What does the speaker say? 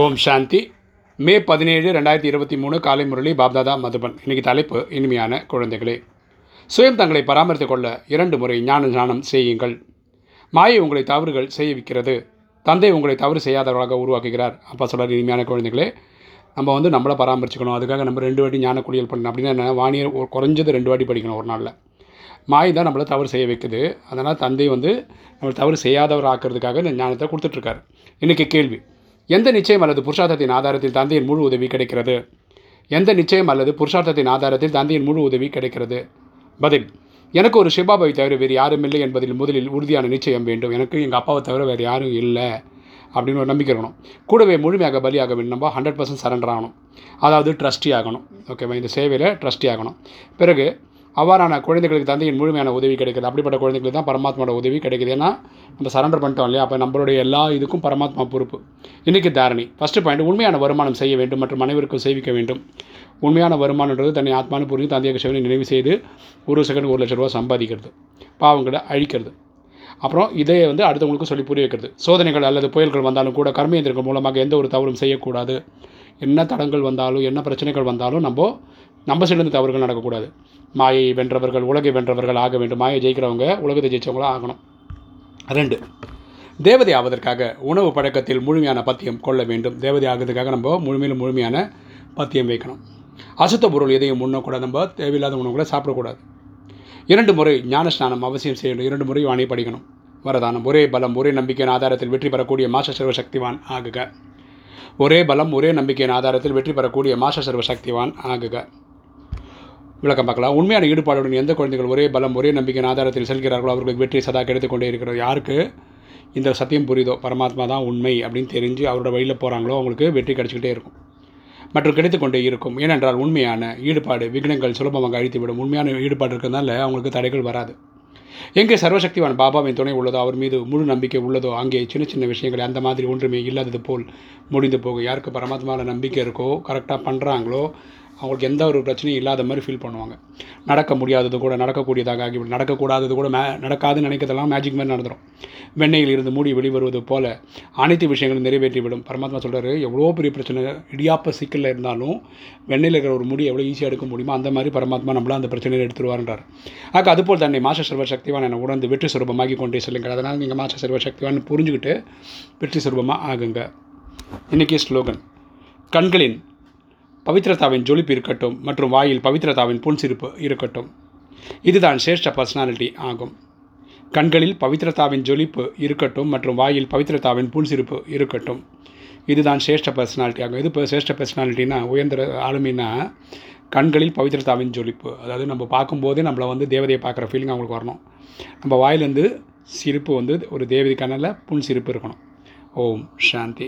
ஓம் சாந்தி. மே பதினேழு ரெண்டாயிரத்தி இருபத்தி மூணு காலை முரளி பாப்தாதா மதுபன். இன்னைக்கு தலைப்பு இனிமையான குழந்தைகளே. சுயம் தங்களை பராமரித்துக் கொள்ள இரண்டு முறை ஞான ஞானம் செய்யுங்கள். மாயை உங்களை தவறுகள் செய்ய வைக்கிறது. தந்தை உங்களை தவறு செய்யாதவர்களாக உருவாக்குகிறார். அப்பா சொல்கிறார் இனிமையான குழந்தைகளே நம்ம வந்து நம்மளை பராமரிச்சுக்கணும். அதுக்காக நம்ம ரெண்டு வாட்டி ஞான குளியல் பண்ணணும். அப்படின்னா என்ன? வாணியர் ஒரு குறைஞ்சது ரெண்டு வாட்டி படிக்கணும் ஒரு நாளில். மாய் தான் நம்மளை தவறு செய்ய வைக்குது. அதனால் தந்தை வந்து நம்மளை தவறு செய்யாதவர் ஆக்கிறதுக்காக இந்த ஞானத்தை கொடுத்துட்ருக்காரு இன்றைக்கி கேள்வி எந்த நிச்சயம் அல்லது புருஷார்த்தத்தின் ஆதாரத்தில் தந்தையின் முழு உதவி கிடைக்கிறது? எந்த நிச்சயம் அல்லது புருஷார்த்தத்தின் ஆதாரத்தில் தந்தையின் முழு உதவி கிடைக்கிறது? பதில் எனக்கு ஒரு சிபாபாவை தவிர வேறு யாரும் இல்லை என்பதில் முதலில் உறுதியான நிச்சயம் வேண்டும். எனக்கு எங்கள் அப்பாவை தவிர வேறு யாரும் இல்லை அப்படின்னு ஒரு நம்பிக்கை இருக்கணும். கூடவே முழுமையாக பலியாக வேண்டும். நம்ம ஹண்ட்ரட் பர்சன்ட் சரண்டர் ஆகணும். அதாவது ட்ரஸ்டி ஆகணும். ஓகேவா இந்த சேவையில் ட்ரஸ்டி ஆகணும். பிறகு அவ்வாறான குழந்தைகளுக்கு தந்தையின் முழுமையான உதவி கிடைக்குது. அப்படிப்பட்ட குழந்தைகளுக்கு தான் பரமாத்மாவோட உதவி கிடைக்குது. ஏன்னா நம்ம சரண்டர் பண்ணிட்டோம் இல்லையா? அப்போ நம்மளுடைய எல்லா இதுக்கும் பரமாத்மா பொறுப்பு. இன்றைக்கி தாரணி. ஃபஸ்ட்டு பாயிண்ட் உண்மையான வருமானம் செய்ய வேண்டும் மற்றும் அனைவருக்கும் சேவிக்க வேண்டும். உண்மையான வருமானன்றது தன்னை ஆத்மானு புரிஞ்சு தந்தையாக சிவனை நினைவு செய்து ஒரு செகண்ட் ஒரு லட்ச ரூபா சம்பாதிக்கிறது. பாவங்களை அழிக்கிறது. அப்புறம் இதை வந்து அடுத்தவங்களுக்கும் சொல்லி புரிய வைக்கிறது. சோதனைகள் அல்லது புயல்கள் வந்தாலும் கூட கர்மேந்திரங்கள் மூலமாக எந்த ஒரு தவறும் செய்யக்கூடாது. என்ன தடங்கள் வந்தாலும் என்ன பிரச்சனைகள் வந்தாலும் நம்ம நம்ம சைடுலேருந்து தவறுகள் நடக்கக்கூடாது. மாயை வென்றவர்கள் உலகை வென்றவர்கள் ஆக வேண்டும். மாயை ஜெயிக்கிறவங்க உலகத்தை ஜெயிச்சவங்களும் ஆகணும். ரெண்டு தேவதை ஆவதற்காக உணவு பழக்கத்தில் முழுமையான பத்தியம் கொள்ள வேண்டும். தேவதை ஆகிறதுக்காக நம்ம முழுமையிலும் முழுமையான பத்தியம் வைக்கணும். அசுத்த பொருள் எதையும் உண்ணக்கூடாது. நம்ம தேவையில்லாத உணவுகளை சாப்பிடக்கூடாது. இரண்டு முறை ஞான ஸ்நானம் அவசியம் செய்யணும் இரண்டு முறை வாணி படிக்கணும். வரதானம். ஒரே பலம் ஒரே நம்பிக்கையின் ஆதாரத்தில் வெற்றி பெறக்கூடிய மாச சர்வ சக்திவான் ஆகுக. ஒரே பலம் ஒரே நம்பிக்கையின் ஆதாரத்தில் வெற்றி பெறக்கூடிய மாச சர்வ சக்திவான் ஆகுக. விளக்கம் பார்க்கலாம். உண்மையான ஈடுபாடுடன் எந்த குழந்தைகள் ஒரே பலம் ஒரே நம்பிக்கையின் ஆதாரத்தில் செல்கிறார்களோ அவர்களுக்கு வெற்றி சதா கிடைத்து கொண்டே இருக்கிறது. யாருக்கு? இந்த சத்தியம் புரியுதோ பரமாத்மா தான் உண்மை அப்படின்னு தெரிஞ்சு அவரோட வழியில் போகிறாங்களோ அவங்களுக்கு வெற்றி கிடைச்சிக்கிட்டே இருக்கும். மற்றும் கிடைத்து கொண்டே இருக்கும். ஏனென்றால் உண்மையான ஈடுபாடு விக்னங்கள் சுலபமாக அழித்துவிடும். உண்மையான ஈடுபாடு இருக்கிறதுனால அவங்களுக்கு தடைகள் வராது. எங்கே சர்வசக்திவான் பாபாவின் துணை உள்ளதோ அவர் மீது முழு நம்பிக்கை உள்ளதோ அங்கே சின்ன சின்ன விஷயங்கள் அந்த மாதிரி ஒன்றுமே இல்லாதது போல் முடிந்து போகும். யாருக்கு பரமாத்மாவில் நம்பிக்கை இருக்கோ கரெக்டாக பண்ணுறாங்களோ அவங்களுக்கு எந்த ஒரு பிரச்சனையும் இல்லாத மாதிரி ஃபீல் பண்ணுவாங்க. நடக்க முடியாதது கூட நடக்கக்கூடியதாக ஆகிவிடும் நடக்கக்கூடாதது கூட மே நடக்காதுன்னு நினைக்கிறதெல்லாம் மேஜிக் மாதிரி நடந்துடும் வெண்ணையில் இருந்து மூடி வெளிவருவது போல அனைத்து விஷயங்களும் நிறைவேற்றிவிடும். பரமாத்மா சொல்கிறாரு எவ்வளோ பெரிய பிரச்சனை இடியாப்ப சிக்கலில் இருந்தாலும் வெண்ணையில் இருக்கிற ஒரு முடி எவ்வளோ ஈஸியாக எடுக்க முடியுமோ அந்த மாதிரி பரமாத்மா நம்மள அந்த பிரச்சனையை எடுத்துருவார்ன்றார். ஆக அதுபோல் தன்னை மாச சர்வ சக்திவான் என உணர்ந்து வெற்றி சுரூபமாகி கொண்டே செல்லுங்கள். அதனால் நீங்கள் மாச சர்வ சக்திவான் புரிஞ்சுக்கிட்டு வெற்றி சுரூபமாக ஆகுங்க. இன்றைக்கி ஸ்லோகன் கண்களின் பவித்ரதாவின் ஜொலிப்பு இருக்கட்டும் மற்றும் வாயில் பவித்ரதாவின் புன்சிரிப்பு இருக்கட்டும். இதுதான் சிரேஷ்ட பர்சனாலிட்டி ஆகும். கண்களில் பவித்ரதாவின் ஜொலிப்பு இருக்கட்டும் மற்றும் வாயில் பவித்ரதாவின் புன்சிரிப்பு இருக்கட்டும். இதுதான் சிரேஷ்ட பர்சனாலிட்டி ஆகும். இது இப்போ சிரேஷ்ட பர்சனாலிட்டினா உயர்ந்த ஆளுமைனா கண்களில் பவித்ரதாவின் ஜொலிப்பு. அதாவது நம்ம பார்க்கும்போதே நம்மளை வந்து தேவதையை பார்க்குற ஃபீலிங் அவங்களுக்கு வரணும். நம்ம வாயிலேருந்து சிரிப்பு வந்து ஒரு தேவதை கண்ணில் புன் சிரிப்பு இருக்கணும். ஓம் சாந்தி.